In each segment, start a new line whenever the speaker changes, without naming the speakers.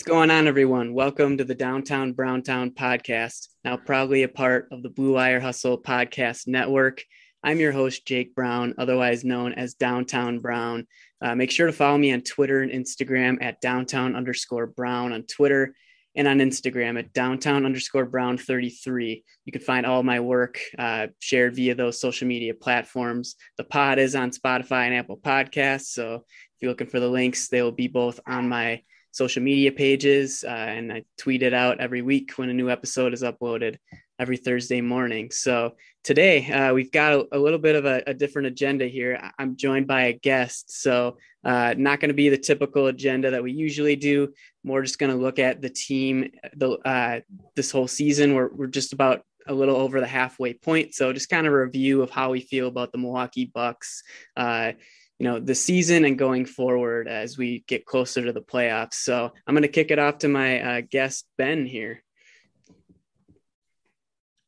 What's going on, everyone? Welcome to the Downtown Browntown podcast, now proudly a part of the Blue Wire Hustle podcast network. I'm your host, Jake Brown, otherwise known as Downtown Brown. Uh, make sure to follow me on Twitter and Instagram at downtown underscore brown on Twitter and on Instagram at downtown underscore brown 33. You can find all my work uh, shared via those social media platforms. The pod is on Spotify and Apple Podcasts. So if you're looking for the links, they will be both on my social media pages, uh, and I tweet it out every week when a new episode is uploaded every Thursday morning. So today uh, we've got a, a, little bit of a, a, different agenda here. I'm joined by a guest, so uh, not going to be the typical agenda that we usually do. More just going to look at the team the uh, this whole season. We're we're just about a little over the halfway point, so just kind of a review of how we feel about the Milwaukee Bucks uh, you know the season and going forward as we get closer to the playoffs. So I'm going to kick it off to my uh, guest Ben here.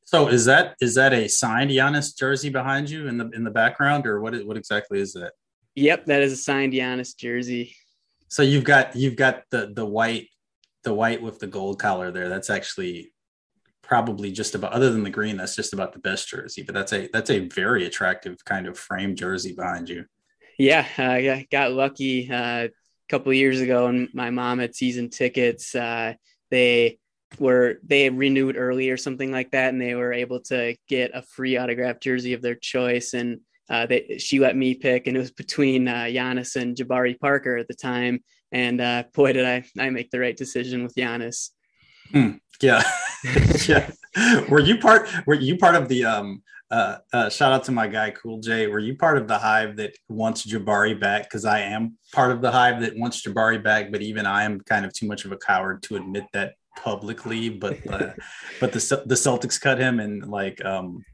So is that is that a signed Giannis jersey behind you in the in the background, or what what exactly is that?
Yep, that is a signed Giannis jersey.
So you've got you've got the the white the white with the gold collar there. That's actually probably just about other than the green. That's just about the best jersey. But that's a that's a very attractive kind of frame jersey behind you.
Yeah, I got lucky uh, a couple years ago, and my mom had season tickets. Uh, they were they renewed early or something like that, and they were able to get a free autographed jersey of their choice. And uh, they, she let me pick, and it was between uh, Giannis and Jabari Parker at the time. And uh, boy, did I I make the right decision with Giannis.
Mm, yeah, yeah. Were you part? Were you part of the um, uh, uh, shout out to my guy Cool J. Were you part of the hive that wants Jabari back? Because I am part of the hive that wants Jabari back, but even I am kind of too much of a coward to admit that publicly. But uh, but the the Celtics cut him, and like um,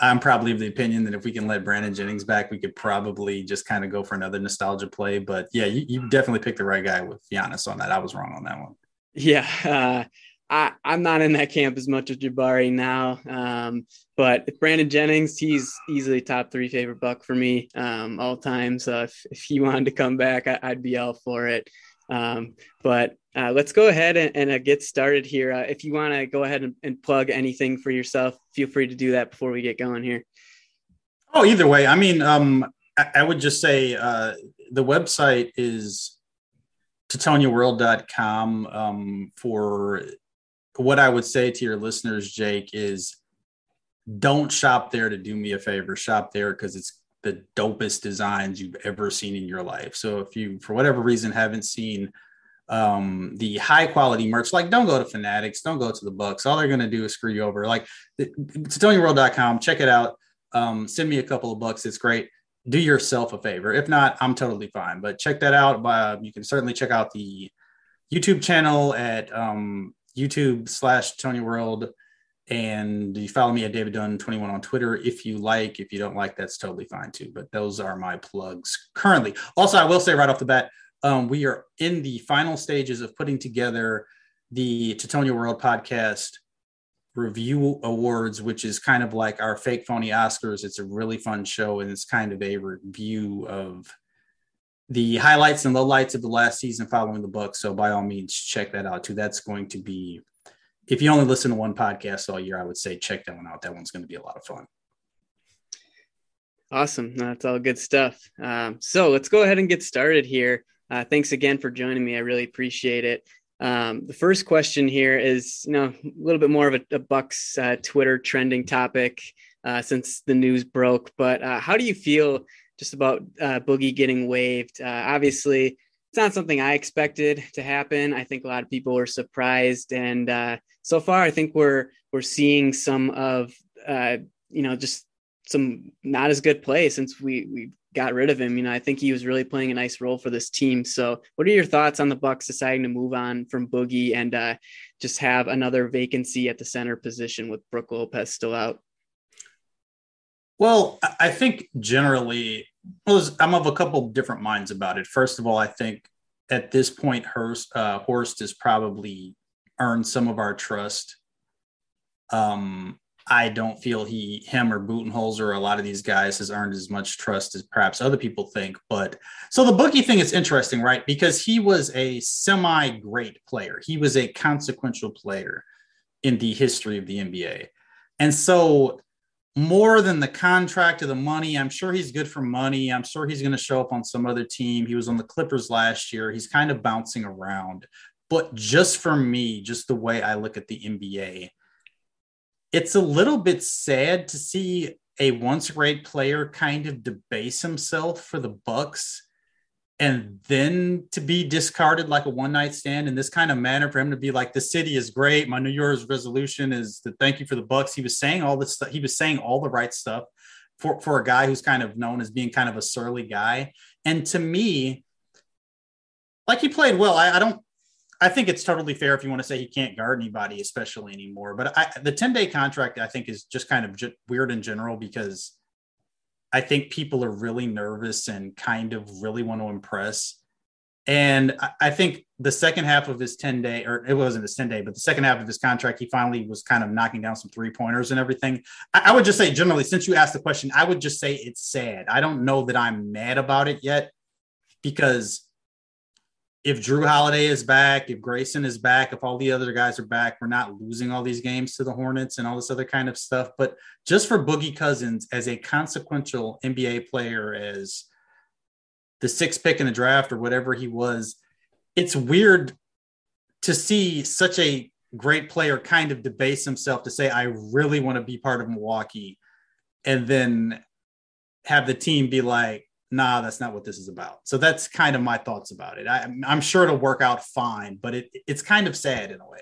I'm probably of the opinion that if we can let Brandon Jennings back, we could probably just kind of go for another nostalgia play. But yeah, you, you definitely picked the right guy with Giannis on that. I was wrong on that one.
Yeah. Uh, I, I'm not in that camp as much as Jabari now. Um, but Brandon Jennings, he's easily top three favorite buck for me um, all time. So if, if he wanted to come back, I, would be all for it. Um, but uh, let's go ahead and, and uh, get started here. Uh, if you want to go ahead and, and, plug anything for yourself, feel free to do that before we get going here.
Oh, either way. I mean, um, I, I, would just say uh, the website is titoniaworld.com um, for what I would say to your listeners, Jake, is don't shop there to do me a favor. Shop there because it's the dopest designs you've ever seen in your life. So if you, for whatever reason, haven't seen um the high quality merch like don't go to fanatics don't go to the bucks. All they're going to do is screw you over. Like titoniaworld.com check it out. Um send me a couple of bucks. It's great. Do yourself a favor. If not i'm totally fine. But check that out. Uh, you can certainly check out the youtube channel at um YouTube slash Tony World. And you follow me at David Dunn 21 on Twitter if you like. If you don't like, that's totally fine too. But those are my plugs currently. Also, I will say right off the bat, um, we are in the final stages of putting together the Titonia World podcast review awards, which is kind of like our fake phony Oscars. It's a really fun show, and it's kind of a review of the highlights and lowlights of the last season following the book. So by all means, check that out too. That's going to be, if you only listen to one podcast all year, I would say check that one out. That one's going to be a lot of fun.
Awesome. That's all good stuff. Um, so let's go ahead and get started here. Uh, thanks again for joining me. I really appreciate it. Um, the first question here is, you know, a little bit more of a, a Bucks uh, Twitter trending topic uh, since the news broke. But uh, how do you feel just about uh, Boogie getting waived. Uh, obviously, it's not something I expected to happen. I think a lot of people were surprised, and uh, so far, I think we're we're seeing some of uh, you know just some not as good play since we we got rid of him. You know, I think he was really playing a nice role for this team. So, what are your thoughts on the Bucks deciding to move on from Boogie and uh, just have another vacancy at the center position with Brook Lopez still out?
Well, I think generally, I'm of a couple different minds about it. First of all, I think at this point, Hurst, uh, Horst has probably earned some of our trust. Um, I don't feel he, him, or Budenholzer or a lot of these guys has earned as much trust as perhaps other people think. But so the Boogie thing is interesting, right? Because he was a semi great player, he was a consequential player in the history of the NBA. And so, more than the contract or the money, I'm sure he's good for money. I'm sure he's going to show up on some other team. He was on the Clippers last year. He's kind of bouncing around. But just for me, just the way I look at the NBA, it's a little bit sad to see a once great player kind of debase himself for the Bucks and then to be discarded like a one night stand in this kind of manner for him to be like the city is great. My new year's resolution is to thank you for the bucks. He was saying all this stuff he was saying all the right stuff for for a guy who's kind of known as being kind of a surly guy. And to me like he played well. I, I don't I think it's totally fair if you want to say he can't guard anybody, especially anymore. But I, the 10 day contract, I think, is just kind of weird in general because I think people are really nervous and kind of really want to impress. And I think the second half of his 10 day, or it wasn't his 10 day, but the second half of his contract, he finally was kind of knocking down some three pointers and everything. I, would just say, generally, since you asked the question, I would just say it's sad. I don't know that I'm mad about it yet because if Jrue Holiday is back, if Grayson is back, if all the other guys are back, we're not losing all these games to the Hornets and all this other kind of stuff. But just for Boogie Cousins as a consequential NBA player, as the sixth pick in the draft or whatever he was, it's weird to see such a great player kind of debase himself to say, I really want to be part of Milwaukee. And then have the team be like, nah, that's not what this is about. So that's kind of my thoughts about it. I, am sure it'll work out fine, but it, it's kind of sad in a way.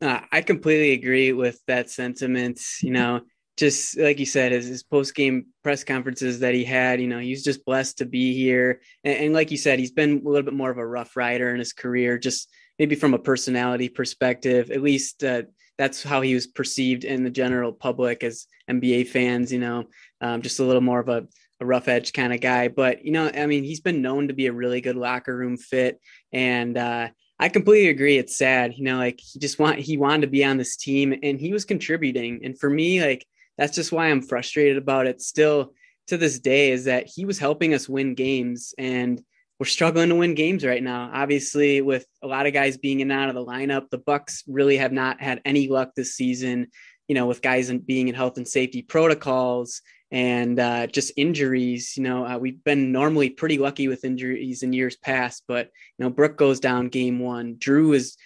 Uh, I completely agree with that sentiment. You know, just like you said, his, his post game press conferences that he had, you know, he's just blessed to be here. And, and like you said, he's been a little bit more of a rough rider in his career, just maybe from a personality perspective. At least uh, that's how he was perceived in the general public as NBA fans. You know, um, just a little more of a a rough edge kind of guy. But you know, I mean, he's been known to be a really good locker room fit, and uh, I completely agree. It's sad, you know, like he just want he wanted to be on this team, and he was contributing. And for me, like that's just why I'm frustrated about it. Still to this day, is that he was helping us win games, and we're struggling to win games right now. Obviously, with a lot of guys being in and out of the lineup, the Bucks really have not had any luck this season. You know, with guys being in health and safety protocols and uh, just injuries. You know, uh, we've been normally pretty lucky with injuries in years past, but you know, Brooke goes down game one. Jrue has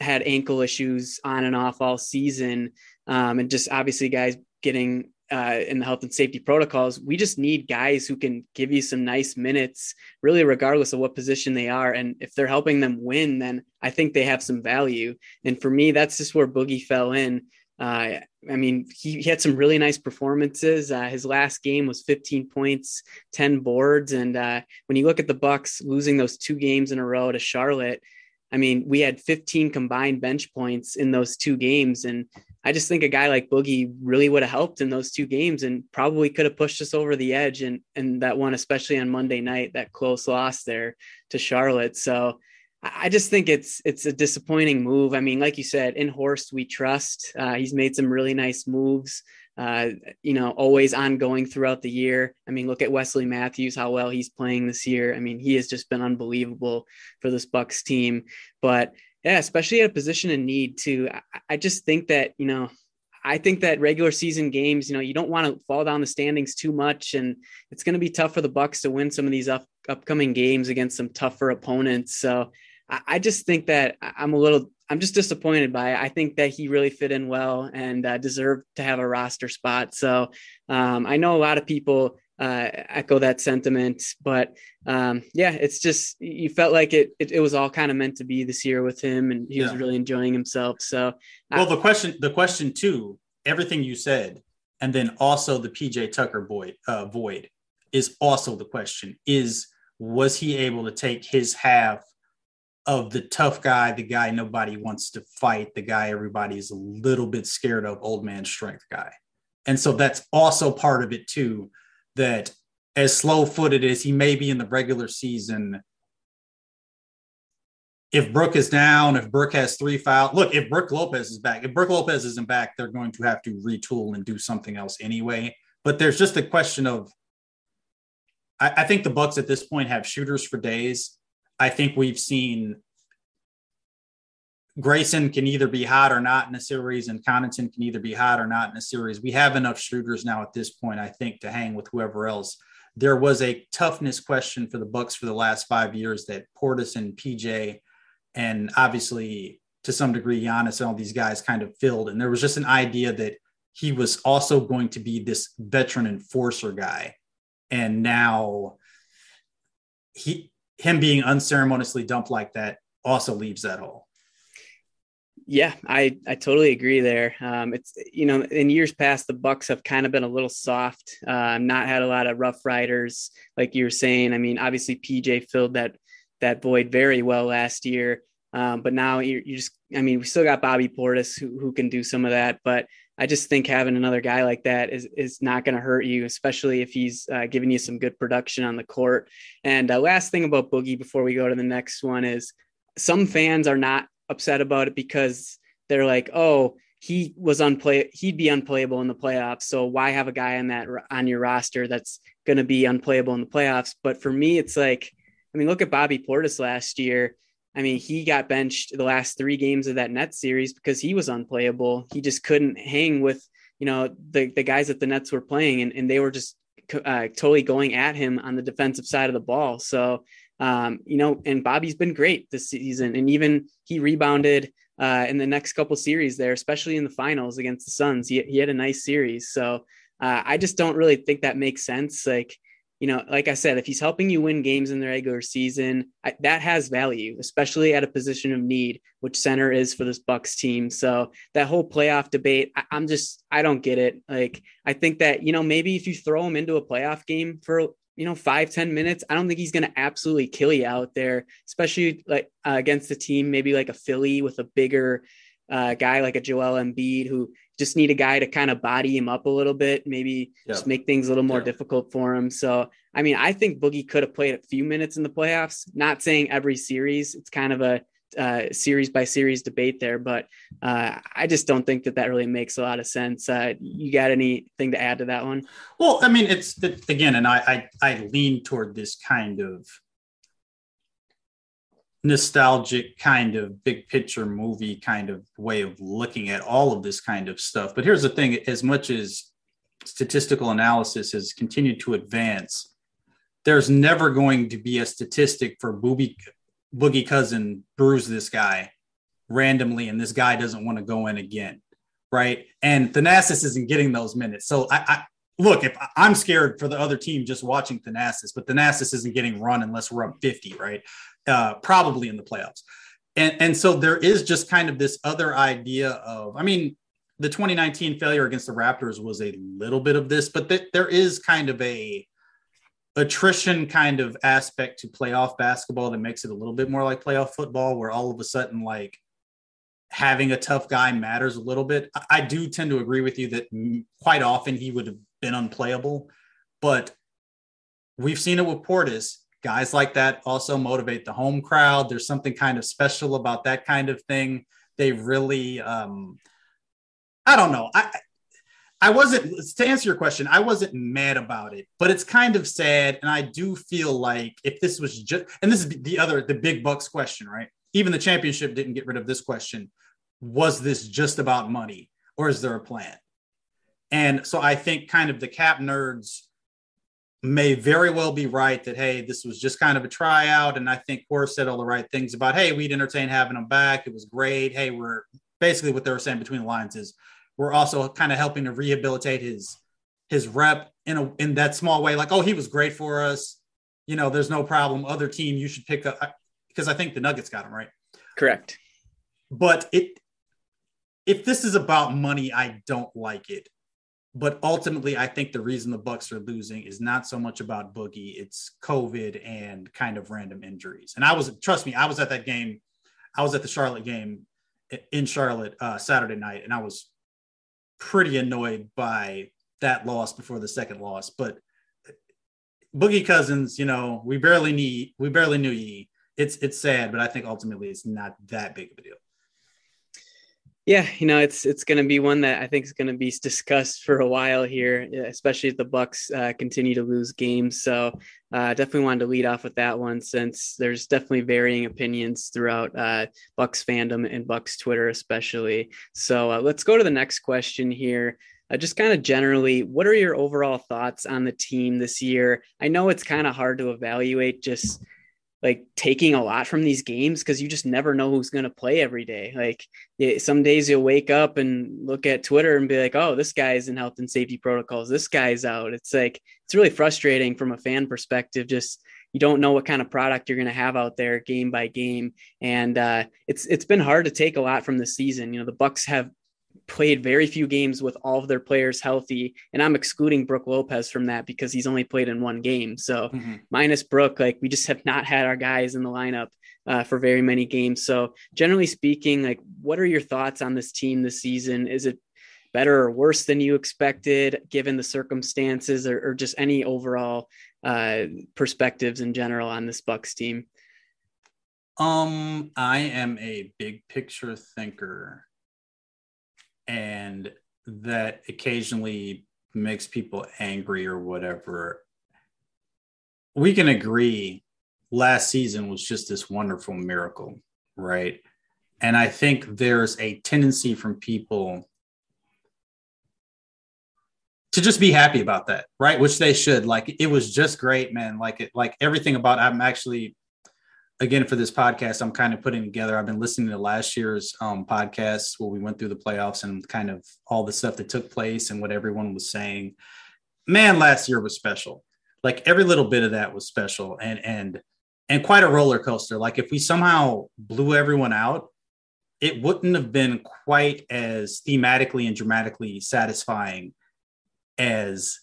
had ankle issues on and off all season, um, and just obviously guys getting uh, in the health and safety protocols. We just need guys who can give you some nice minutes, really, regardless of what position they are. And if they're helping them win, then I think they have some value. And for me, that's just where Boogie fell in. Uh, I mean, he, he, had some really nice performances. Uh, his last game was 15 points, 10 boards, and uh, when you look at the Bucks losing those two games in a row to Charlotte, I mean, we had 15 combined bench points in those two games, and I just think a guy like Boogie really would have helped in those two games, and probably could have pushed us over the edge. And and that one, especially on Monday night, that close loss there to Charlotte. So I just think it's it's a disappointing move. I mean, like you said, in Horst we trust. Uh, he's made some really nice moves. Uh, you know, always ongoing throughout the year. I mean, look at Wesley Matthews, how well he's playing this year. I mean, he has just been unbelievable for this Bucks team. But yeah, especially at a position in need too. I, I just think that you know I think that regular season games, you know, you don't want to fall down the standings too much, and it's going to be tough for the Bucks to win some of these up, upcoming games against some tougher opponents. So I just think that I'm a little, I'm just disappointed by it. I think that he really fit in well and uh, deserved to have a roster spot. So um, I know a lot of people uh, echo that sentiment, but um, yeah, it's just you felt like it, it, it was all kind of meant to be this year with him, and he yeah. was really enjoying himself. So
well, I, the question, the question too, everything you said, and then also the PJ Tucker void, uh, void is also the question: is was he able to take his half of the tough guy, the guy nobody wants to fight, the guy everybody's a little bit scared of, old man strength guy. And so that's also part of it too, that as slow footed as he may be in the regular season, if Brook is down, if Brook has three fouls, look, if Brook Lopez is back, if Brook Lopez isn't back, they're going to have to retool and do something else anyway. But there's just a question of I, I think the Bucks at this point have shooters for days. I think we've seen Grayson can either be hot or not in a series, and Connaughton can either be hot or not in a series. We have enough shooters now at this point, I think, to hang with whoever else. There was a toughness question for the Bucks for the last five years that Portis and PJ, and obviously to some degree Giannis and all these guys kind of filled. And there was just an idea that he was also going to be this veteran enforcer guy, and now he him being unceremoniously dumped like that also leaves that hole.
Yeah, I, I totally agree there. Um, it's you know in years past the Bucks have kind of been a little soft, uh, not had a lot of rough riders like you were saying. I mean, obviously PJ filled that that void very well last year, um, but now you just I mean we still got Bobby Portis who who can do some of that, but I just think having another guy like that is is not going to hurt you, especially if he's uh, giving you some good production on the court. And uh, last thing about Boogie before we go to the next one is some fans are not upset about it because they're like, oh, he was unplay he'd be unplayable in the playoffs. So why have a guy on that on your roster that's going to be unplayable in the playoffs? But for me, it's like, I mean, look at Bobby Portis last year. I mean, he got benched the last three games of that Nets series because he was unplayable. He just couldn't hang with, you know, the, the guys that the Nets were playing, and, and they were just uh, totally going at him on the defensive side of the ball. So um, you know, and Bobby's been great this season, and even he rebounded uh, in the next couple series there, especially in the finals against the Suns. He, he had a nice series, so uh, I just don't really think that makes sense. Like, you know, like I said, if he's helping you win games in the regular season, I, that has value, especially at a position of need, which center is for this Bucks team. So that whole playoff debate, I, I'm just, I don't get it. Like, I think that you know maybe if you throw him into a playoff game for you know, five ten minutes, I don't think he's going to absolutely kill you out there, especially like uh, against a team, maybe like a Philly with a bigger uh, guy like a Joel Embiid who just need a guy to kind of body him up a little bit, maybe yeah. just make things a little more yeah. difficult for him. So, I mean, I think Boogie could have played a few minutes in the playoffs, not saying every series. It's kind of a uh, series by series debate there, but uh, I just don't think that that really makes a lot of sense. Uh, you got anything to add to that one?
Well, I mean, it's again, and I, I, I lean toward this kind of nostalgic kind of big picture movie kind of way of looking at all of this kind of stuff. But here's the thing: as much as statistical analysis has continued to advance, there's never going to be a statistic for booby Boogie Cousin bruise this guy randomly, and this guy doesn't want to go in again, right? And Thanasis isn't getting those minutes. So I, I look, if I'm scared for the other team just watching Thanasis, but Thanasis isn't getting run unless we're up 50, right? Uh, probably in the playoffs. And, and so there is just kind of this other idea of, I mean, the 2019 failure against the Raptors was a little bit of this, but th- there is kind of a attrition kind of aspect to playoff basketball that makes it a little bit more like playoff football, where all of a sudden, like having a tough guy matters a little bit. I do tend to agree with you that quite often he would have been unplayable, but we've seen it with Portis. Guys like that also motivate the home crowd. There's something kind of special about that kind of thing. They really, um, I don't know. I, I wasn't to answer your question. I wasn't mad about it, but it's kind of sad, and I do feel like if this was just, and this is the other, the big bucks question, right? Even the championship didn't get rid of this question. Was this just about money, or is there a plan? And so I think kind of the cap nerds may very well be right that hey, this was just kind of a tryout, and I think Horst said all the right things about hey, we'd entertain having them back. It was great. Hey, we're basically what they were saying between the lines is we're also kind of helping to rehabilitate his his rep in a in that small way. Like, oh, he was great for us. You know, there's no problem. Other team, you should pick up because I think the Nuggets got him right.
Correct.
But it if this is about money, I don't like it. But ultimately, I think the reason the Bucks are losing is not so much about Boogie; it's COVID and kind of random injuries. And I was, trust me, I was at that game. I was at the Charlotte game in Charlotte uh, Saturday night, and I was pretty annoyed by that loss before the second loss. But Boogie Cousins, you know, we barely need we barely knew ye. it's it's sad, but I think ultimately it's not that big of a deal.
Yeah, you know, it's it's going to be one that I think is going to be discussed for a while here, especially if the Bucks uh, continue to lose games. So, uh, definitely wanted to lead off with that one since there's definitely varying opinions throughout uh, Bucks fandom and Bucks Twitter, especially. So, uh, let's go to the next question here. Uh, just kind of generally, what are your overall thoughts on the team this year? I know it's kind of hard to evaluate just like taking a lot from these games because you just never know who's going to play every day. Like some days you'll wake up and look at Twitter and be like, oh, this guy's in health and safety protocols. This guy's out. It's like, it's really frustrating from a fan perspective. Just, you don't know what kind of product you're going to have out there game by game. And uh, it's, it's been hard to take a lot from the season. You know, the Bucks have played very few games with all of their players healthy. And I'm excluding Brook Lopez from that because he's only played in one game. So mm-hmm. minus Brook, like we just have not had our guys in the lineup uh, for very many games. So generally speaking, like what are your thoughts on this team this season? Is it better or worse than you expected given the circumstances or, or just any overall uh, perspectives in general on this Bucks team?
Um, I am a big picture thinker and that occasionally makes people angry or whatever. We can agree last season was just this wonderful miracle, right? And I think there's a tendency from people to just be happy about that, right? Which they should. Like it was just great, man. Like it, like everything about. I'm actually again for this podcast i'm kind of putting together i've been listening to last year's um, podcast where we went through the playoffs and kind of all the stuff that took place and what everyone was saying. Man last year was special. Like every little bit of that was special and and and quite a roller coaster. Like if we somehow blew everyone out it wouldn't have been quite as thematically and dramatically satisfying as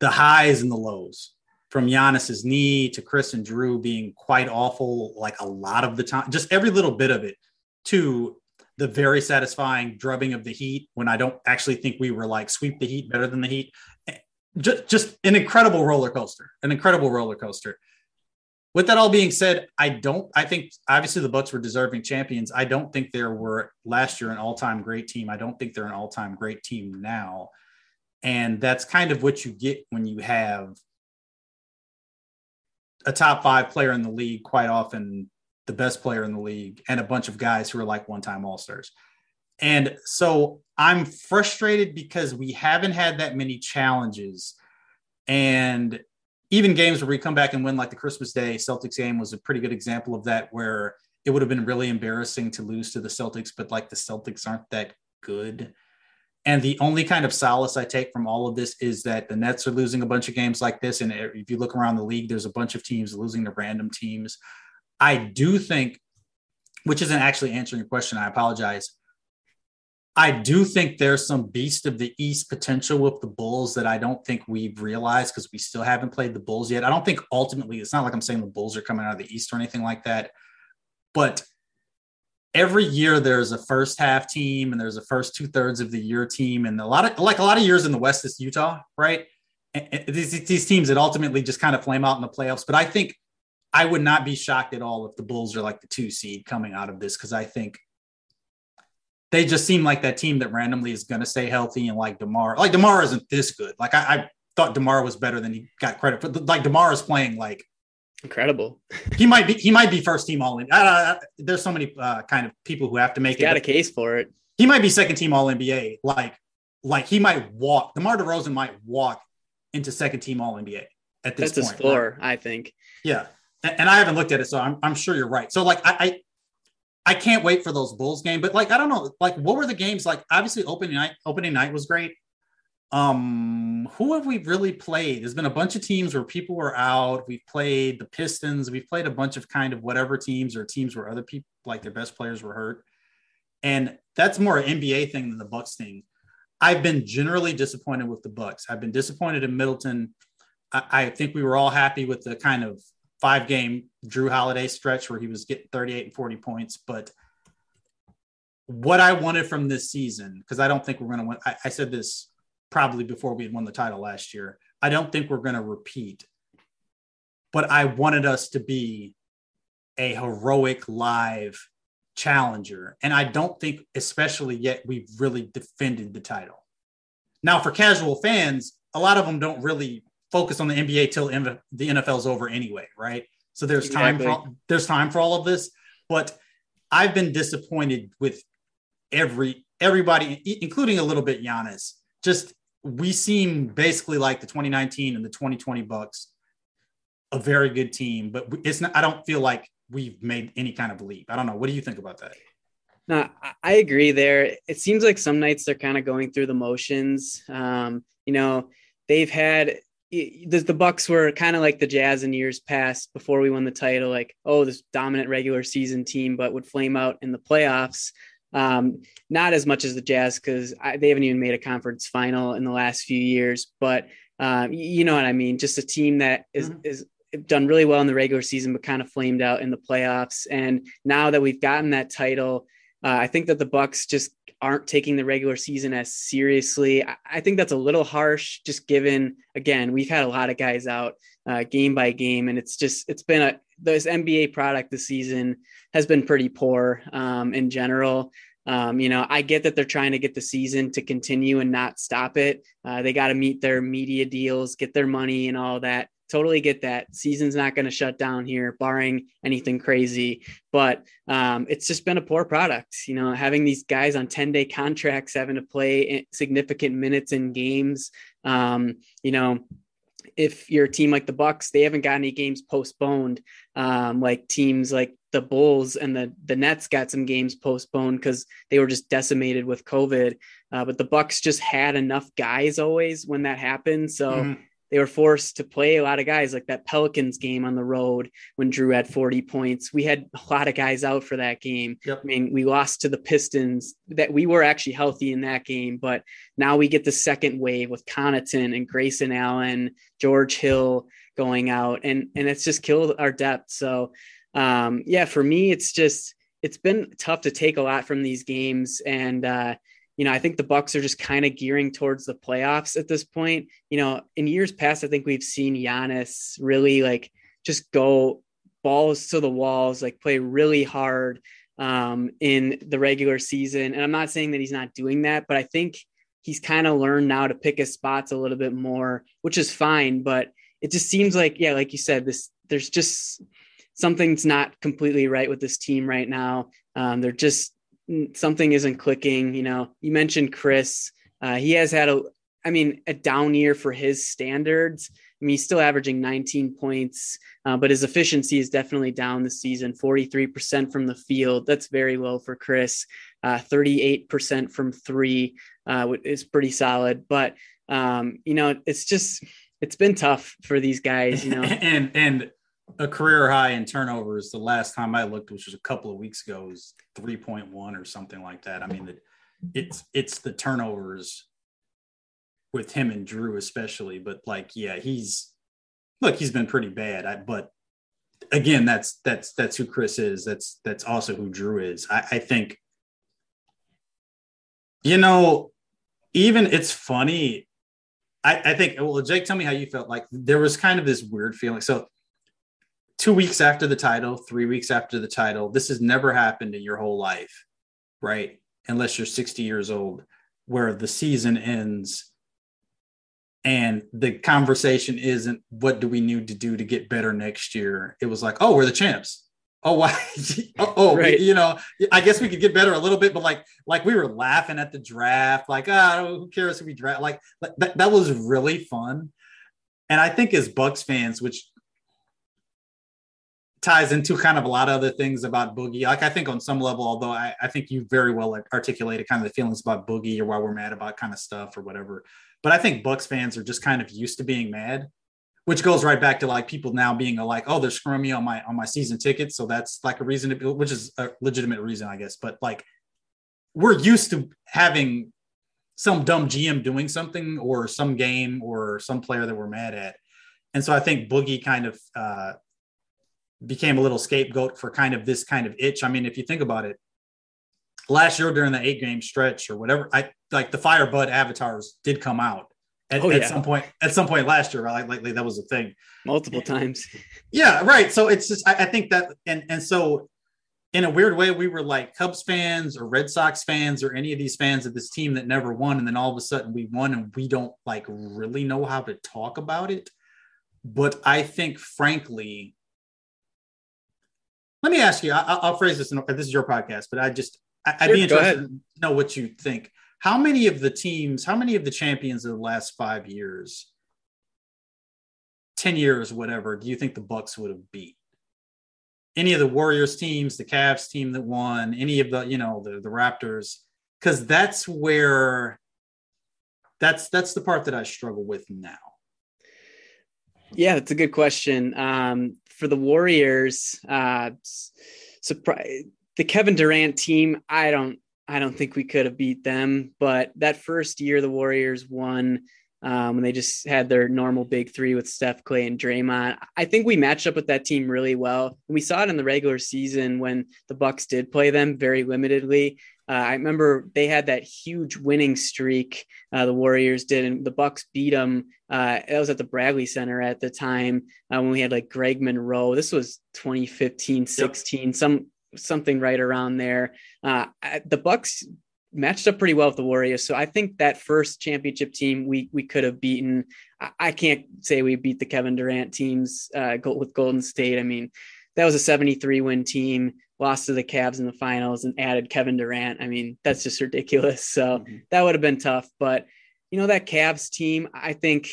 the highs and the lows from Giannis's knee to Chris and Jrue being quite awful, like a lot of the time, just every little bit of it, to the very satisfying drubbing of the Heat when I don't actually think we were like sweep the Heat better than the Heat. Just, just an incredible roller coaster, an incredible roller coaster. With that all being said, I don't. I think obviously the Bucks were deserving champions. I don't think there were last year an all-time great team. I don't think they're an all-time great team now, and that's kind of what you get when you have a top five player in the league, quite often the best player in the league, and a bunch of guys who are like one time All Stars. And so I'm frustrated because we haven't had that many challenges. And even games where we come back and win, like the Christmas Day Celtics game, was a pretty good example of that, where it would have been really embarrassing to lose to the Celtics, but like the Celtics aren't that good. And the only kind of solace I take from all of this is that the Nets are losing a bunch of games like this. And if you look around the league, there's a bunch of teams losing to random teams. I do think, which isn't actually answering your question, I apologize. I do think there's some beast of the East potential with the Bulls that I don't think we've realized because we still haven't played the Bulls yet. I don't think ultimately, it's not like I'm saying the Bulls are coming out of the East or anything like that. But every year there's a first half team and there's a first two thirds of the year team. And a lot of like a lot of years in the west is utah right? And these, these teams that ultimately just kind of flame out in the playoffs. But i think i would not be shocked at all if the bulls are like the two seed coming out of this because i think they just seem like that team that randomly is going to stay healthy and like demar like demar isn't this good. Like i, I thought demar was better than he got credit for. Like demar is playing like
Incredible.
he might be he might be first team all in. Uh, there's so many uh, kind of people who have to make
He's it. Got a case for it.
He might be second team all NBA. Like like he might walk. DeMar DeRozan might walk into second team all NBA at this
That's
point.
his floor, right? I think.
Yeah, and, and, I haven't looked at it, so I'm I'm sure you're right. So like I, I I can't wait for those Bulls game. But like I don't know, like what were the games like? Obviously, opening night opening night was great. Um, who have we really played? There's been a bunch of teams where people were out. We've played the Pistons. We've played a bunch of kind of whatever teams or teams where other people like their best players were hurt. And that's more an NBA thing than the Bucks thing. I've been generally disappointed with the Bucks. I've been disappointed in Middleton. I, I think we were all happy with the kind of five game Jrue Holiday stretch where he was getting 38 and 40 points. But what I wanted from this season, because I don't think we're going to win. I, I said this probably before we had won the title last year. I don't think we're going to repeat, but I wanted us to be a heroic live challenger. And I don't think, especially yet, we've really defended the title. Now, for casual fans, a lot of them don't really focus on the NBA till the NFL's over anyway, right? So there's time for there's time for all of this, but I've been disappointed with every everybody, including a little bit Giannis. Just we seem basically like the 2019 and the 2020 Bucks, a very good team, but it's not. I don't feel like we've made any kind of leap. I don't know. What do you think about that?
No, I agree there. It seems like some nights they're kind of going through the motions. Um, you know, they've had the, the Bucks were kind of like the Jazz in years past before we won the title, like, oh, this dominant regular season team, but would flame out in the playoffs. Um, not as much as the Jazz because they haven't even made a conference final in the last few years, but um, you know what I mean. Just a team that is, mm-hmm. is done really well in the regular season, but kind of flamed out in the playoffs. And now that we've gotten that title, uh, I think that the Bucks just aren't taking the regular season as seriously. I, think that's a little harsh, just given again we've had a lot of guys out uh, game by game, and it's just it's been a this NBA product this season has been pretty poor um, in general. Um, you know, I get that they're trying to get the season to continue and not stop it. Uh, they got to meet their media deals, get their money, and all that totally get that. Season's not going to shut down here, barring anything crazy. But um, it's just been a poor product. You know, having these guys on 10 day contracts, having to play significant minutes in games. Um, you know, if you're a team like the Bucks, they haven't got any games postponed. Um, like teams like the Bulls and the the Nets got some games postponed because they were just decimated with COVID. Uh, but the Bucks just had enough guys always when that happened. So. Mm-hmm they were forced to play a lot of guys like that Pelicans game on the road when Jrue had 40 points. We had a lot of guys out for that game. Yep. I mean, we lost to the Pistons that we were actually healthy in that game, but now we get the second wave with Connaughton and Grayson Allen, George Hill going out and and it's just killed our depth. So um yeah, for me it's just it's been tough to take a lot from these games and uh you know, I think the Bucks are just kind of gearing towards the playoffs at this point. You know, in years past, I think we've seen Giannis really like just go balls to the walls, like play really hard um, in the regular season. And I'm not saying that he's not doing that, but I think he's kind of learned now to pick his spots a little bit more, which is fine. But it just seems like, yeah, like you said, this there's just something's not completely right with this team right now. Um, they're just something isn't clicking. You know, you mentioned Chris. Uh, he has had a, I mean, a down year for his standards. I mean, he's still averaging 19 points, uh, but his efficiency is definitely down this season 43% from the field. That's very low for Chris. Uh, 38% from three uh, is pretty solid. But, um, you know, it's just, it's been tough for these guys, you know.
and, and, a career high in turnovers. The last time I looked, which was a couple of weeks ago, was 3.1 or something like that. I mean, it's it's the turnovers with him and Jrue especially, but like, yeah, he's look, he's been pretty bad. I, but again, that's that's that's who Chris is. That's that's also who Jrue is. I, I think, you know, even it's funny. I, I think. Well, Jake, tell me how you felt. Like there was kind of this weird feeling. So two weeks after the title, three weeks after the title. This has never happened in your whole life, right? Unless you're 60 years old, where the season ends and the conversation isn't what do we need to do to get better next year? It was like, oh, we're the champs. Oh, why? oh, oh right. you know, I guess we could get better a little bit, but like, like we were laughing at the draft, like, ah, oh, who cares if we draft? Like that, that was really fun. And I think as Bucks fans, which ties into kind of a lot of other things about Boogie. Like I think on some level, although I, I think you very well articulated kind of the feelings about Boogie or why we're mad about kind of stuff or whatever. But I think Bucks fans are just kind of used to being mad, which goes right back to like people now being like, oh, they're screwing me on my on my season ticket. So that's like a reason to which is a legitimate reason, I guess. But like we're used to having some dumb GM doing something or some game or some player that we're mad at. And so I think Boogie kind of uh, became a little scapegoat for kind of this kind of itch. I mean, if you think about it, last year during the eight game stretch or whatever, I like the Firebud avatars did come out at,
Oh,
at some point at some point last year, right? Like, like that was a thing.
multiple times.
Yeah, right. So it's just I, I think that and and so in a weird way, we were like Cubs fans or Red Sox fans or any of these fans of this team that never won, and then all of a sudden we won and we don't like really know how to talk about it. But I think, frankly, let me ask you. I, I'll- I'll phrase this. In, this is your podcast, but I just I, I'd
Sure,
be interested to know what you think. How many of the teams? How many of the champions of the last five years? 10 years, whatever, do you think the Bucks would have beat? Any of the Warriors teams, the Cavs team that won, any of the, you know, the, the Raptors, because that's where that's that's the part that I struggle with now.
Yeah, that's a good question. Um, for the Warriors, uh, surprise the Kevin Durant team. I don't, I don't think we could have beat them. But that first year, the Warriors won um, when they just had their normal big three with Steph, Clay, and Draymond. I think we matched up with that team really well. We saw it in the regular season when the Bucks did play them very limitedly. Uh, I remember they had that huge winning streak. Uh, the Warriors did, and the Bucks beat them. Uh, that was at the Bradley Center at the time uh, when we had like Greg Monroe. This was 2015, 16, some something right around there. Uh, the Bucks matched up pretty well with the Warriors, so I think that first championship team we we could have beaten. I, I can't say we beat the Kevin Durant teams uh, with Golden State. I mean, that was a 73 win team lost to the Cavs in the finals and added Kevin Durant. I mean, that's just ridiculous. So mm-hmm. that would have been tough. But, you know, that Cavs team, I think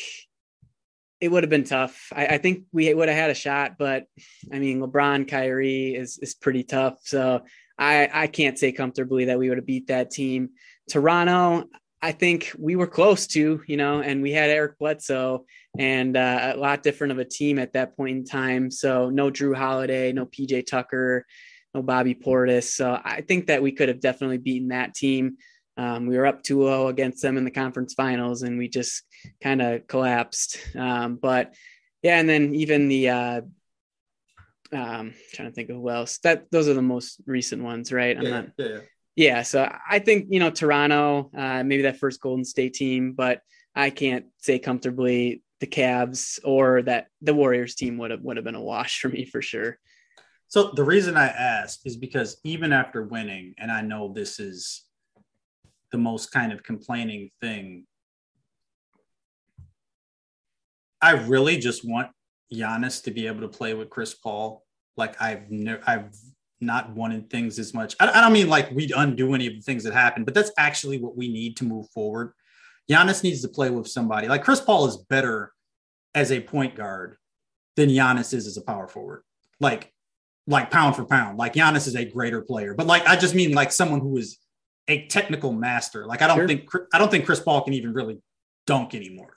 it would have been tough. I, I, think we would have had a shot, but I mean, LeBron, Kyrie is, is pretty tough. So I, I can't say comfortably that we would have beat that team. Toronto, I think we were close to, you know, and we had Eric Bledsoe and uh, a lot different of a team at that point in time. So no Jrue Holiday, no PJ Tucker, no Bobby Portis. So I think that we could have definitely beaten that team. Um, we were up 2 0 against them in the conference finals and we just kind of collapsed. Um, but yeah, and then even the, uh, um, trying to think of who else that those are the most recent ones, right? I'm
yeah,
not,
yeah, yeah.
yeah. So I think, you know, Toronto, uh, maybe that first Golden State team, but I can't say comfortably the Cavs or that the Warriors team would have, would have been a wash for me for sure.
So the reason I ask is because even after winning, and I know this is the most kind of complaining thing, I really just want Giannis to be able to play with Chris Paul. Like I've I've not wanted things as much. I, I don't mean like we'd undo any of the things that happened, but that's actually what we need to move forward. Giannis needs to play with somebody like Chris Paul is better as a point guard than Giannis is as a power forward. Like like pound for pound. Like Giannis is a greater player, but like I just mean like someone who is a technical master. Like I don't
Sure.
think I don't think Chris Paul can even really dunk anymore.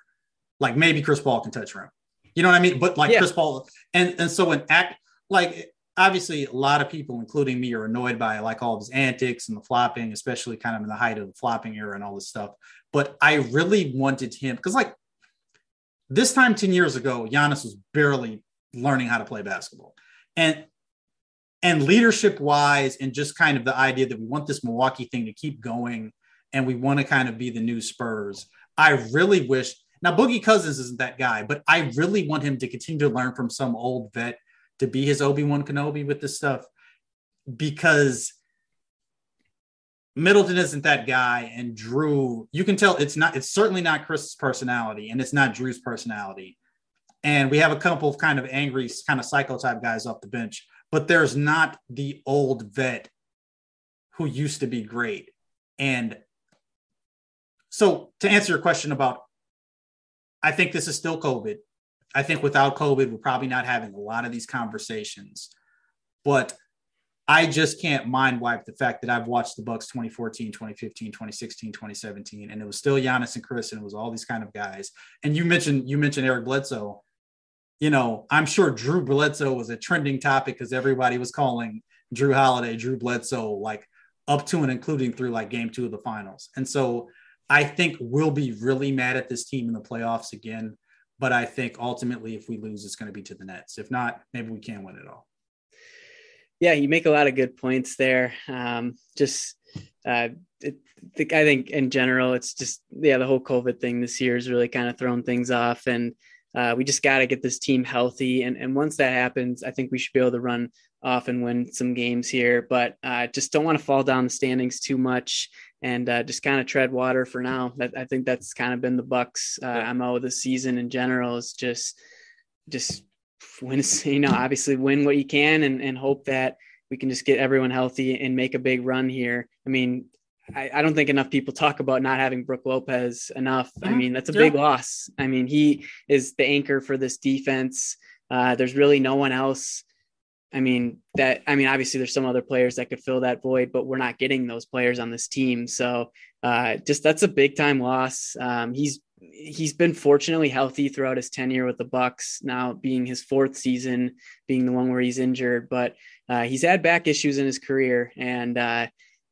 Like maybe Chris Paul can touch rim. You know what I mean? But like
Yeah.
Chris Paul and and so an act like obviously a lot of people, including me, are annoyed by like all of his antics and the flopping, especially kind of in the height of the flopping era and all this stuff. But I really wanted him because like this time 10 years ago, Giannis was barely learning how to play basketball. And and leadership wise, and just kind of the idea that we want this Milwaukee thing to keep going and we want to kind of be the new Spurs. I really wish now Boogie Cousins isn't that guy, but I really want him to continue to learn from some old vet to be his Obi-Wan Kenobi with this stuff because Middleton isn't that guy, and Jrue, you can tell it's not, it's certainly not Chris's personality, and it's not Jrue's personality. And we have a couple of kind of angry, kind of psycho type guys off the bench, but there's not the old vet who used to be great. And so to answer your question about, I think this is still COVID. I think without COVID, we're probably not having a lot of these conversations. But I just can't mind wipe the fact that I've watched the Bucks 2014, 2015, 2016, 2017, and it was still Giannis and Chris, and it was all these kind of guys. And you mentioned you mentioned Eric Bledsoe. You know, I'm sure Drew Bledsoe was a trending topic because everybody was calling Jrue Holiday, Drew Bledsoe, like up to and including through like game two of the finals. And so I think we'll be really mad at this team in the playoffs again. But I think ultimately, if we lose, it's going to be to the Nets. If not, maybe we can win it all.
Yeah, you make a lot of good points there. Um, just uh, it, I think in general, it's just yeah, the whole COVID thing this year has really kind of thrown things off, and uh, we just got to get this team healthy. And and once that happens, I think we should be able to run off and win some games here. But uh, just don't want to fall down the standings too much, and uh, just kind of tread water for now. That I think that's kind of been the Bucks uh, mo this season in general is just just win. You know, obviously win what you can, and and hope that we can just get everyone healthy and make a big run here. I mean, I, I, don't think enough people talk about not having Brook Lopez enough. Mm-hmm. I mean, that's a yeah. big loss. I mean, he is the anchor for this defense. Uh, there's really no one else. I mean, that, I mean, obviously there's some other players that could fill that void, but we're not getting those players on this team. So, uh, just that's a big time loss. Um, he's, he's been fortunately healthy throughout his tenure with the Bucks. Now being his fourth season, being the one where he's injured, but uh, he's had back issues in his career, and uh,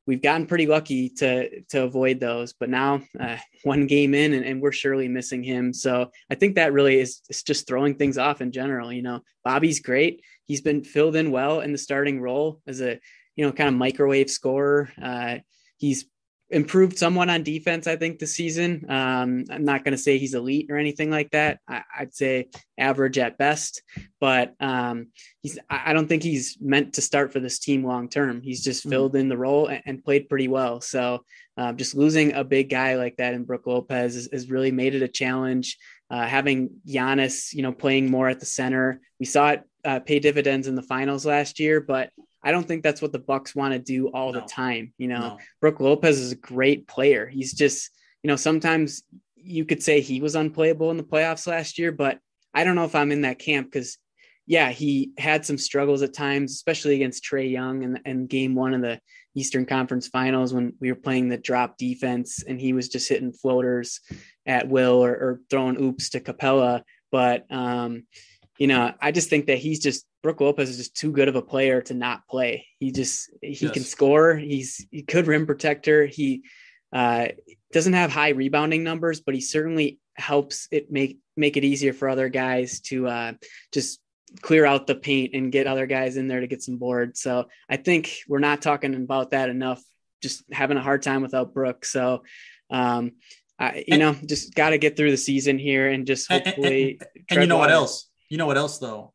we've gotten pretty lucky to to avoid those. But now, uh, one game in, and, and, we're surely missing him. So I think that really is, just throwing things off in general. You know, Bobby's great. He's been filled in well in the starting role as a you know kind of microwave scorer. Uh, he's improved somewhat on defense, I think, this season. Um, I'm not going to say he's elite or anything like that. I, would say average at best, but um, he's. I don't think he's meant to start for this team long term. He's just mm-hmm. filled mm-hmm. in the role and, and, played pretty well. So uh, just losing a big guy like that in Brook Lopez has, really made it a challenge. Uh, having Giannis, you know, playing more at the center, we saw it uh, pay dividends in the finals last year, but I don't think that's what the Bucks want to do all no. the time. You know, no. Brook Lopez is a great player. He's just, you know, sometimes you could say he was unplayable in the playoffs last year, but I don't know if I'm in that camp because yeah, he had some struggles at times, especially against Trae Young and, and game one of the Eastern Conference Finals when we were playing the drop defense and he was just hitting floaters at will or, or throwing oops to Capela. But um, you know, I just think that he's just Brook Lopez is just too good of a player to not play. He just he yes. can score. He's he could rim protector. He uh, doesn't have high rebounding numbers, but he certainly helps it make make it easier for other guys to uh, just clear out the paint and get other guys in there to get some boards. So I think we're not talking about that enough. Just having a hard time without Brook. So um, I, you and, know, just got to get through the season here and just hopefully.
And, and, and you know water. what else? You know what else though?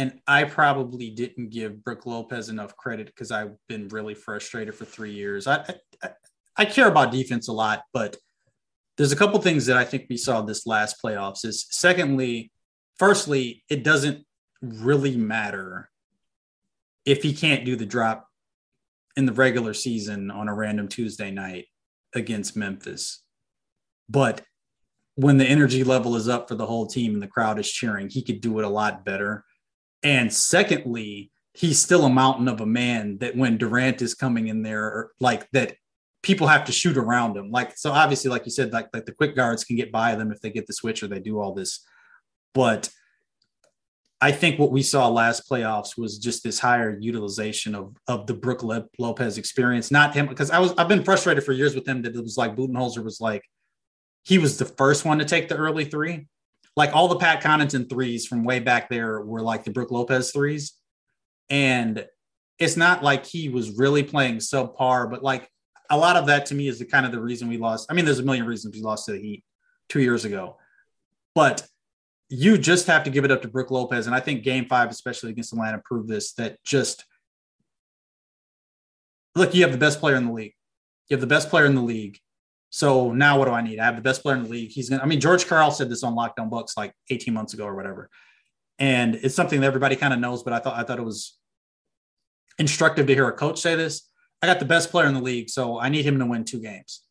And I probably didn't give Brook Lopez enough credit because I've been really frustrated for three years. I, I, I care about defense a lot, but there's a couple things that I think we saw this last playoffs. Is secondly, firstly, it doesn't really matter if he can't do the drop in the regular season on a random Tuesday night against Memphis. But when the energy level is up for the whole team and the crowd is cheering, he could do it a lot better. And secondly, he's still a mountain of a man that when Durant is coming in there, like that people have to shoot around him. Like, so obviously, like you said, like, like the quick guards can get by them if they get the switch or they do all this. But I think what we saw last playoffs was just this higher utilization of of the Brook Lopez experience, not him, because I was I've been frustrated for years with him that it was like Budenholzer was like, he was the first one to take the early three. Like all the Pat Connaughton threes from way back there were like the Brook Lopez threes. And it's not like he was really playing subpar, but like a lot of that to me is the kind of the reason we lost. I mean, there's a million reasons we lost to the Heat two years ago, but you just have to give it up to Brook Lopez. And I think game five, especially against Atlanta, proved this that just look, you have the best player in the league. You have the best player in the league. So now what do I need? I have the best player in the league. He's gonna, I mean, George Karl said this on Lockdown Bucks like 18 months ago or whatever. And it's something that everybody kind of knows, but I thought I thought it was instructive to hear a coach say this. I got the best player in the league, so I need him to win two games.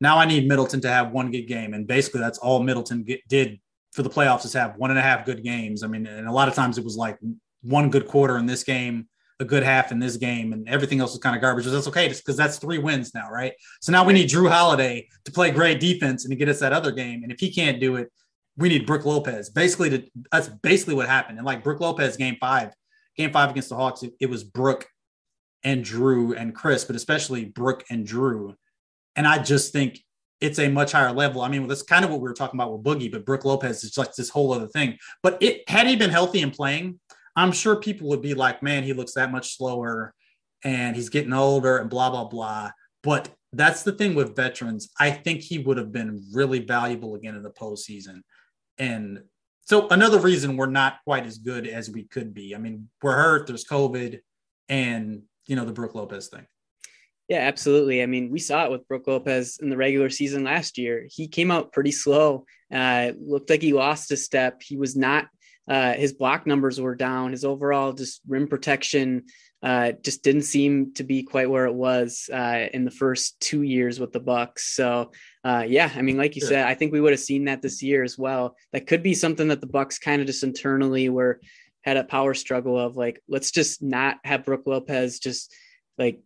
Now I need Middleton to have one good game, and basically that's all Middleton get, did for the playoffs is have one and a half good games. I mean, and a lot of times it was like one good quarter in this game, a good half in this game and everything else was kind of garbage. But that's okay because that's three wins now, right? So now we need Jrue Holiday to play great defense and to get us that other game. And if he can't do it, we need Brook Lopez. Basically, to, that's basically what happened. And like Brook Lopez, game five, game five against the Hawks, it, it was Brook and Jrue and Chris, but especially Brook and Jrue. And I just think it's a much higher level. I mean, that's kind of what we were talking about with Boogie, but Brook Lopez is like this whole other thing. But it had he been healthy and playing, I'm sure people would be like, man, he looks that much slower and he's getting older and blah, blah, blah. But that's the thing with veterans. I think he would have been really valuable again in the postseason. And so another reason we're not quite as good as we could be. I mean, we're hurt, there's COVID, and you know, the Brook Lopez thing.
Yeah, absolutely. I mean, we saw it with Brook Lopez in the regular season last year. He came out pretty slow. Uh, looked like he lost a step. He was not. Uh, his block numbers were down. His overall just rim protection uh, just didn't seem to be quite where it was uh, in the first two years with the Bucks. So, uh, yeah, I mean, like you said, I think we would have seen that this year as well. That could be something that the Bucks kind of just internally were had a power struggle of like, let's just not have Brook Lopez just like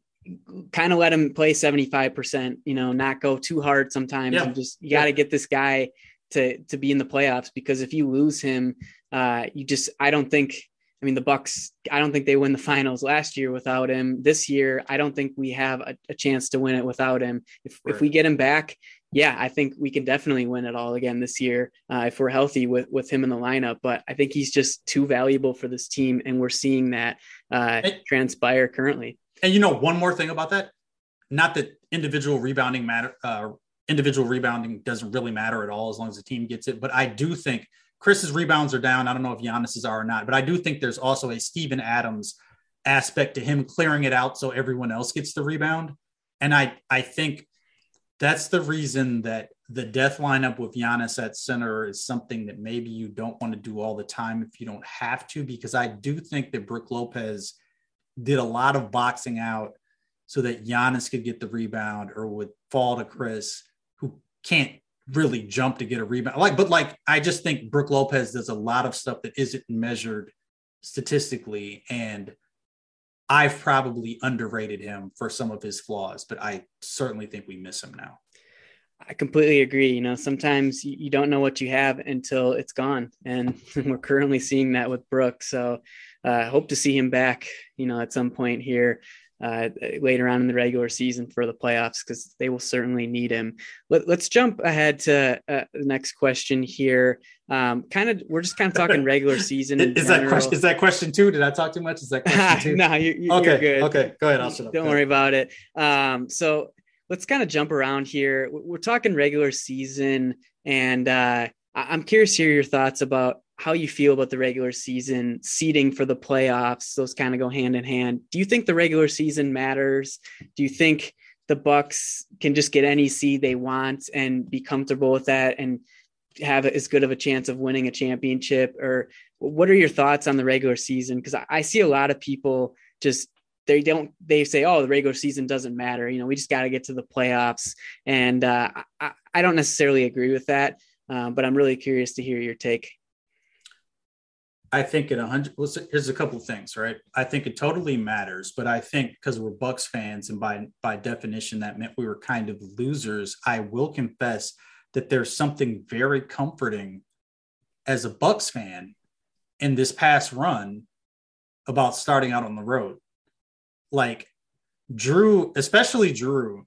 kind of let him play 75%, you know, not go too hard sometimes yeah. and just you got to yeah. get this guy to to be in the playoffs because if you lose him, uh you just I don't think I mean the Bucks I don't think they win the finals last year without him. This year I don't think we have a, a chance to win it without him. If right. if we get him back, yeah, I think we can definitely win it all again this year uh, if we're healthy with with him in the lineup. But I think he's just too valuable for this team, and we're seeing that uh, transpire currently.
And you know, one more thing about that, not that individual rebounding matter, uh, individual rebounding doesn't really matter at all as long as the team gets it. But I do think Chris's rebounds are down. I don't know if Giannis's are or not, but I do think there's also a Steven Adams aspect to him clearing it out so everyone else gets the rebound. And I I think that's the reason that the death lineup with Giannis at center is something that maybe you don't want to do all the time if you don't have to, because I do think that Brook Lopez did a lot of boxing out so that Giannis could get the rebound or would fall to Chris, can't really jump to get a rebound. Like, but like I just think Brook Lopez does a lot of stuff that isn't measured statistically. And I've probably underrated him for some of his flaws, but I certainly think we miss him now.
I completely agree. You know, sometimes you don't know what you have until it's gone. And we're currently seeing that with Brooks. So I uh, hope to see him back, you know, at some point here uh, later on in the regular season for the playoffs because they will certainly need him. Let, us jump ahead to uh, the next question here. Um, kind of, we're just kind of talking regular season.
is that question? Is that question two? Did I talk too much? Is that question two?
no, you, you,
okay,
you're good.
Okay, go ahead. I'll shut
up. Don't worry about it. Um, so let's kind of jump around here. We're talking regular season, and uh, I'm curious to hear your thoughts about how you feel about the regular season seeding for the playoffs. Those kind of go hand in hand. Do you think the regular season matters? Do you think the Bucks can just get any seed they want and be comfortable with that and have as good of a chance of winning a championship? Or what are your thoughts on the regular season? Because I see a lot of people just they don't they say oh the regular season doesn't matter you know we just got to get to the playoffs and uh, I, I don't necessarily agree with that uh, but i'm really curious to hear your take
i think it a hundred well, here's a couple of things right? I think it totally matters but i think because we're bucks fans and by by definition that meant we were kind of losers i will confess that there's something very comforting as a bucks fan in this past run about starting out on the road. Like Jrue, especially Jrue,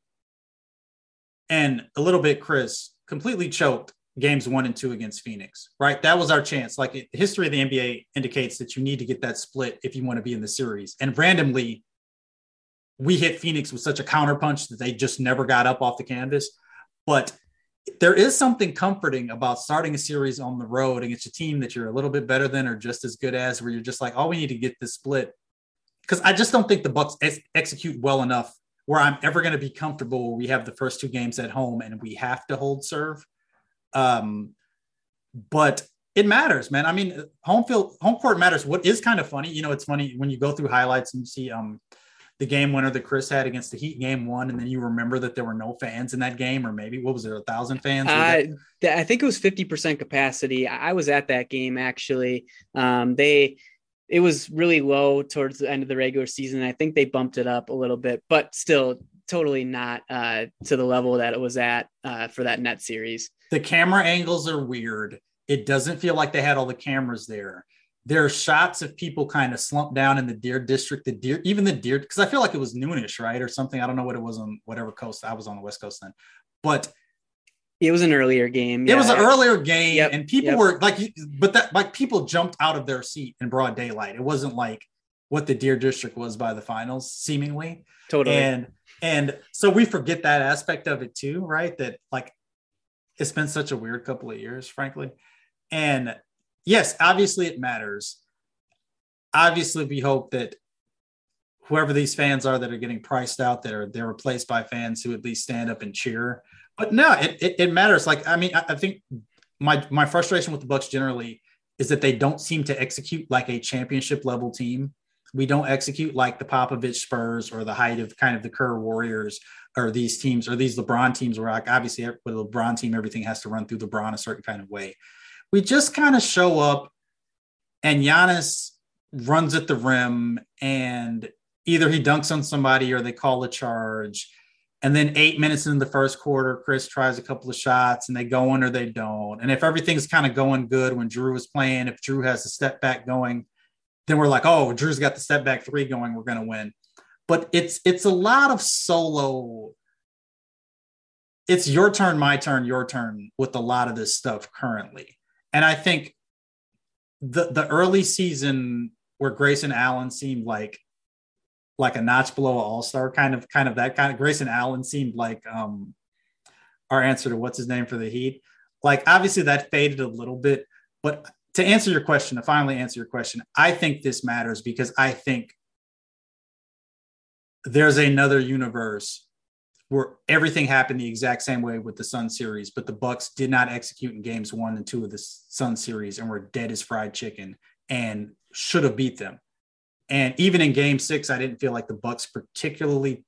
and a little bit Chris, completely choked games one and two against Phoenix, right? That was our chance. Like it, history of the NBA indicates that you need to get that split if you want to be in the series. And randomly, we hit Phoenix with such a counterpunch that they just never got up off the canvas. But there is something comforting about starting a series on the road against a team that you're a little bit better than or just as good as, where you're just like, oh, we need to get this split because I just don't think the Bucks ex- execute well enough where I'm ever going to be comfortable. We have the first two games at home and we have to hold serve. Um, but it matters, man. I mean, home field, home court matters. What is kind of funny, you know, it's funny when you go through highlights and you see um, the game winner that Chris had against the Heat game one, and then you remember that there were no fans in that game, or maybe what was it, a thousand fans?
Uh, I think it was fifty percent capacity. I was at that game actually. Um, they it was really low towards the end of the regular season. I think they bumped it up a little bit, but still totally not uh, to the level that it was at uh, for that net series.
The camera angles are weird. It doesn't feel like they had all the cameras there. There are shots of people kind of slumped down in the deer district, the deer, even the deer, because I feel like it was noonish, right? Or something. I don't know what it was on whatever coast I was on the West Coast then. But
it was an earlier game.
Yeah. It was an earlier game, yep. and people yep. were like, but that like people jumped out of their seat in broad daylight. It wasn't like what the Deer District was by the finals, seemingly.
Totally.
And And so we forget that aspect of it too, right? That like it's been such a weird couple of years, frankly. And yes, obviously it matters. Obviously, we hope that whoever these fans are that are getting priced out, that are they're replaced by fans who at least stand up and cheer. But no, it, it, it matters. Like I mean, I, I think my my frustration with the Bucks generally is that they don't seem to execute like a championship level team. We don't execute like the Popovich Spurs or the height of kind of the Kerr Warriors or these teams or these LeBron teams where like obviously with a LeBron team everything has to run through LeBron a certain kind of way. We just kind of show up and Giannis runs at the rim and either he dunks on somebody or they call a charge. And then eight minutes into the first quarter, Chris tries a couple of shots and they go in or they don't. And if everything's kind of going good when Jrue is playing, if Jrue has a step back going, then we're like, oh, Jrue's got the step back three going, we're going to win. But it's it's a lot of solo. It's your turn, my turn, your turn with a lot of this stuff currently. And I think the the early season where Grayson Allen seemed like like a notch below an all-star kind of kind of that kind of Grayson Allen seemed like um our answer to what's his name for the Heat. Like obviously that faded a little bit, but to answer your question, to finally answer your question, I think this matters because I think there's another universe where everything happened the exact same way with the Sun series, but the Bucks did not execute in games one and two of the Sun series and were dead as fried chicken and should have beat them. And even in game six, I didn't feel like the Bucks particularly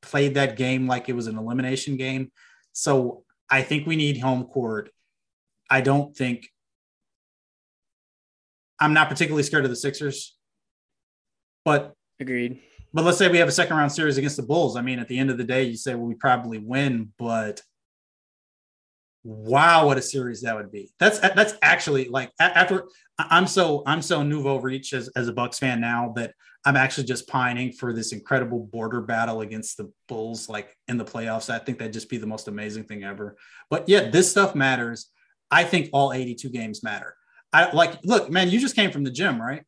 played that game like it was an elimination game. So I think we need home court. I don't think I'm not particularly scared of the Sixers, but
agreed.
But let's say we have a second round series against the Bulls. I mean, at the end of the day, you say, well, we probably win, but wow, what a series that would be. That's that's actually like after I'm so I'm so nouveau riche as, as a Bucks fan now that I'm actually just pining for this incredible border battle against the Bulls, like in the playoffs. I think that'd just be the most amazing thing ever. But yeah, this stuff matters. I think all 82 games matter. I like look, man, you just came from the gym, right?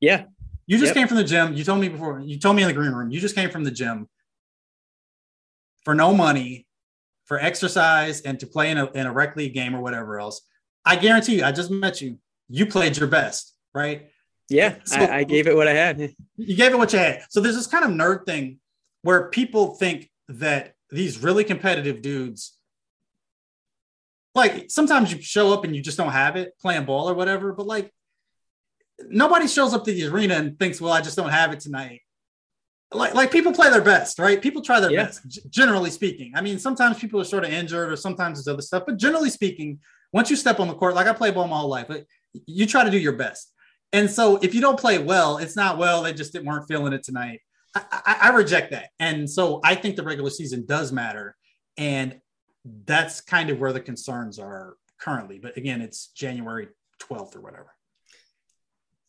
Yeah.
You just yep. came from the gym. You told me before, you told me in the green room, you just came from the gym for no money for exercise and to play in a, in a rec league game or whatever else, I guarantee you, I just met you. You played your best, right?
Yeah, so, I, I gave it what I had.
you gave it what you had. So there's this kind of nerd thing where people think that these really competitive dudes, like sometimes you show up and you just don't have it playing ball or whatever, but like nobody shows up to the arena and thinks, well, I just don't have it tonight like like people play their best, right? People try their yeah. best, generally speaking. I mean, sometimes people are sort of injured, or sometimes there's other stuff, but generally speaking, once you step on the court, like I play ball my whole life, but you try to do your best. And so if you don't play well, it's not well. They just weren't feeling it tonight. I, I, I reject that, and so I think the regular season does matter, and that's kind of where the concerns are currently. But again, it's January twelfth or whatever.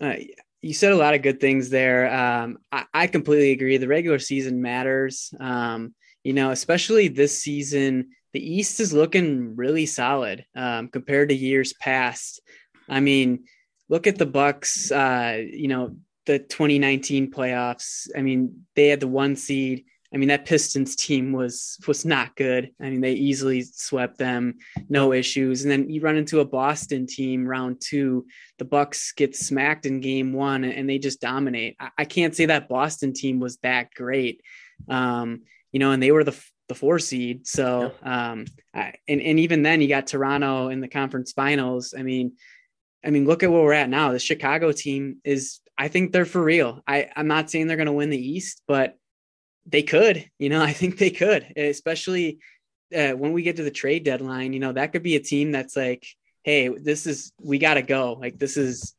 Uh, you said a lot of good things there. Um, I, I, completely agree. The regular season matters. Um, you know, especially this season, the East is looking really solid um, compared to years past. I mean, look at the Bucks. Uh, you know, the 2019 playoffs. I mean, they had the one seed. I mean, that Pistons team was was not good. I mean, they easily swept them, no issues. And then you run into a Boston team round two. The Bucks get smacked in game one, and they just dominate. I, I can't say that Boston team was that great, um, you know. And they were the the four seed. So, um, I, and and even then, you got Toronto in the conference finals. I mean, I mean, look at where we're at now. The Chicago team is. I think they're for real. I, I'm not saying they're going to win the East, but they could, you know, I think they could, especially uh, when we get to the trade deadline. You know, that could be a team that's like, hey, this is we got to go. Like this is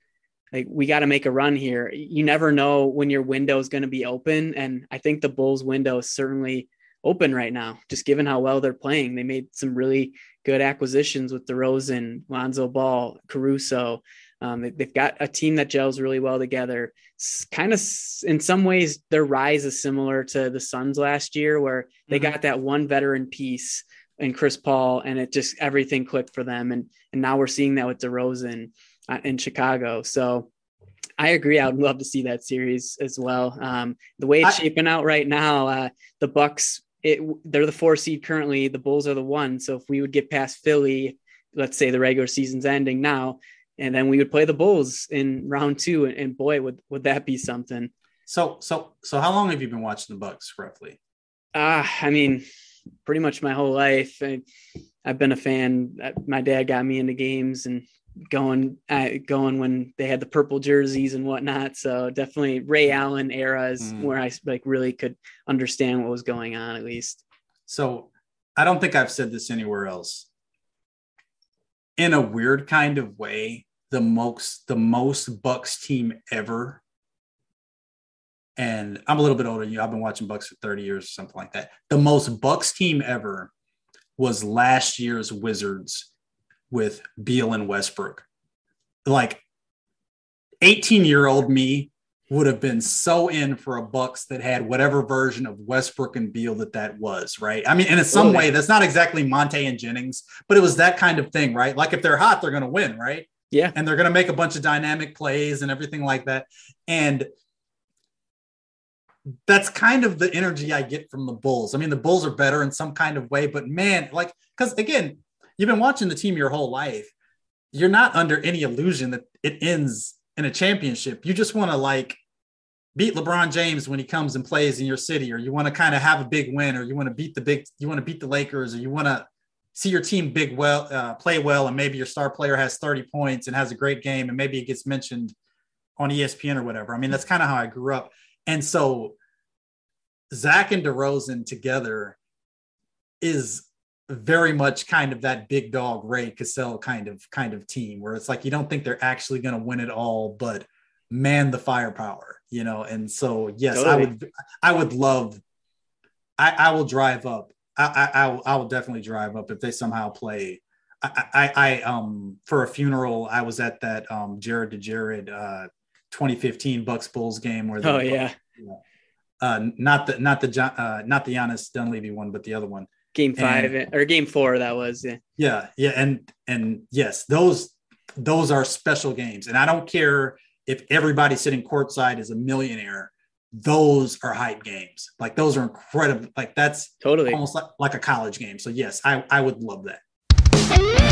like we got to make a run here. You never know when your window is going to be open, and I think the Bulls' window is certainly open right now. Just given how well they're playing, they made some really good acquisitions with the DeRozan, Lonzo Ball, Caruso. Um, they, have got a team that gels really well together. It's kind of in some ways, their rise is similar to the Suns last year, where they mm-hmm. got that one veteran piece in Chris Paul, and it just everything clicked for them. And and now we're seeing that with DeRozan uh, in Chicago. So I agree. I would love to see that series as well. Um, the way it's I, shaping out right now, uh, the Bucks it, they're the four seed currently. The Bulls are the one. So if we would get past Philly, let's say the regular season's ending now, and then we would play the Bulls in round two, and, and boy, would would that be something?
So so so how long have you been watching the Bucks roughly?
Ah, uh, I mean, pretty much my whole life. I, have been a fan. My dad got me into games and going uh, going when they had the purple jerseys and whatnot. So definitely Ray Allen era is mm. where I like really could understand what was going on at least.
So I don't think I've said this anywhere else. In a weird kind of way, the most the most Bucks team ever. And I'm a little bit older than you. I've been watching Bucks for 30 years or something like that. The most Bucks team ever was last year's Wizards with Beal and Westbrook. Like 18 year old me would have been so in for a Bucks that had whatever version of Westbrook and Beal that that was, right? I mean, in some way, that's not exactly Monta and Jennings, but it was that kind of thing, right? Like if they're hot, they're going to win, right?
Yeah.
And they're going to make a bunch of dynamic plays and everything like that. And that's kind of the energy I get from the Bulls. I mean, the Bulls are better in some kind of way, but man, like, because again, you've been watching the team your whole life. You're not under any illusion that it ends in a championship. You just want to like beat LeBron James when he comes and plays in your city, or you want to kind of have a big win, or you want to beat the big, you want to beat the Lakers, or you want to see your team big well uh, play well, and maybe your star player has 30 points and has a great game, and maybe it gets mentioned on ESPN or whatever. I mean, that's kind of how I grew up, and so Zach and DeRozan together is very much kind of that big dog Ray Cassell kind of kind of team where it's like you don't think they're actually going to win it all, but man, the firepower, you know. And so yes, totally. I would I would love. I, I will drive up. I, I, I will, I will definitely drive up if they somehow play. I, I, I um for a funeral I was at that um Jared to Jared uh 2015 Bucks Bulls game where
oh yeah.
Uh, not the not the uh, not the Giannis Dunleavy one, but the other one
game five and, or game four that was yeah
yeah yeah and and yes those those are special games and i don't care if everybody sitting courtside is a millionaire those are hype games. Like those are incredible. Like that's
totally
almost like, like a college game. So yes, I, I would love that.